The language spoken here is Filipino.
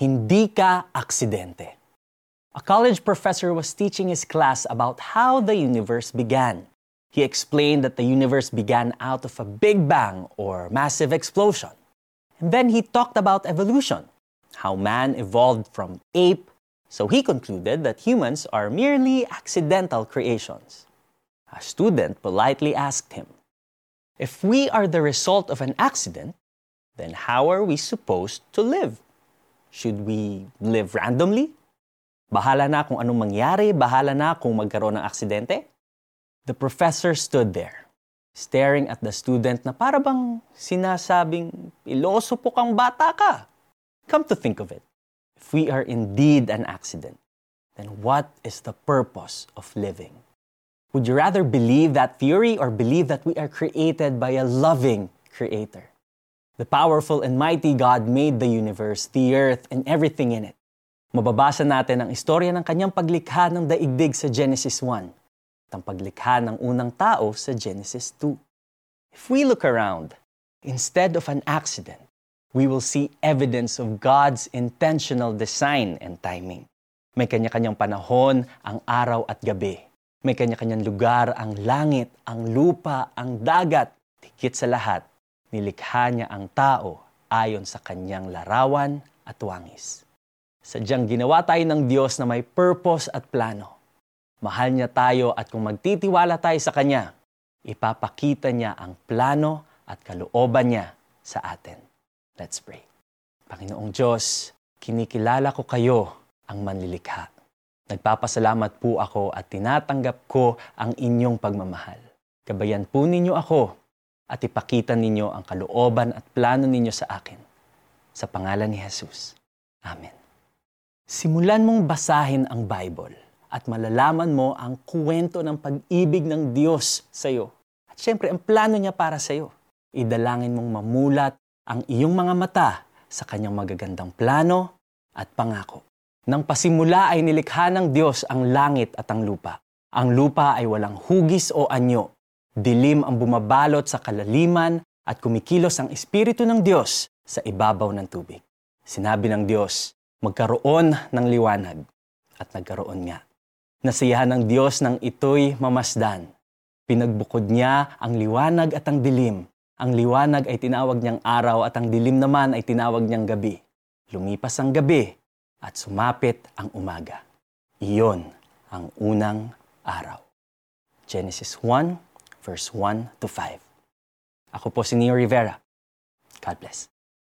Hindi ka aksidente. A college professor was teaching his class about how the universe began. He explained that the universe began out of a big bang or massive explosion. And then he talked about evolution, how man evolved from ape, so he concluded that humans are merely accidental creations. A student politely asked him, If we are the result of an accident, then how are we supposed to live? Should we live randomly? Bahala na kung anong mangyari, bahala na kung magkaroon ng aksidente? The professor stood there, staring at the student na para bang sinasabing, iloso po kang bata ka. Come to think of it, if we are indeed an accident, then what is the purpose of living? Would you rather believe that theory or believe that we are created by a loving creator? The powerful and mighty God made the universe, the earth, and everything in it. Mababasa natin ang istorya ng kanyang paglikha ng daigdig sa Genesis 1 at ang paglikha ng unang tao sa Genesis 2. If we look around, instead of an accident, we will see evidence of God's intentional design and timing. May kanya-kanyang panahon ang araw at gabi. May kanya-kanyang lugar ang langit, ang lupa, ang dagat. Higit sa lahat, nilikha niya ang tao ayon sa kanyang larawan at wangis. Sadyang ginawa tayo ng Diyos na may purpose at plano. Mahal niya tayo at kung magtitiwala tayo sa Kanya, ipapakita niya ang plano at kalooban niya sa atin. Let's pray. Panginoong Diyos, kinikilala ko kayo ang manlilikha. Nagpapasalamat po ako at tinatanggap ko ang inyong pagmamahal. Gabayan po ninyo ako at ipakita ninyo ang kalooban at plano ninyo sa akin. Sa pangalan ni Jesus. Amen. Simulan mong basahin ang Bible at malalaman mo ang kuwento ng pag-ibig ng Diyos sa iyo. At syempre, ang plano niya para sa iyo. Idalangin mong mamulat ang iyong mga mata sa kanyang magagandang plano at pangako. Nang pasimula ay nilikha ng Diyos ang langit at ang lupa. Ang lupa ay walang hugis o anyo Dilim ang bumabalot sa kalaliman at kumikilos ang Espiritu ng Diyos sa ibabaw ng tubig. Sinabi ng Diyos, magkaroon ng liwanag at nagkaroon nga. Nasiyahan ng Diyos ng ito'y mamasdan. Pinagbukod niya ang liwanag at ang dilim. Ang liwanag ay tinawag niyang araw at ang dilim naman ay tinawag niyang gabi. Lumipas ang gabi at sumapit ang umaga. Iyon ang unang araw. Genesis 1, verse 1 to 5. Ako po si Neo Rivera. God bless.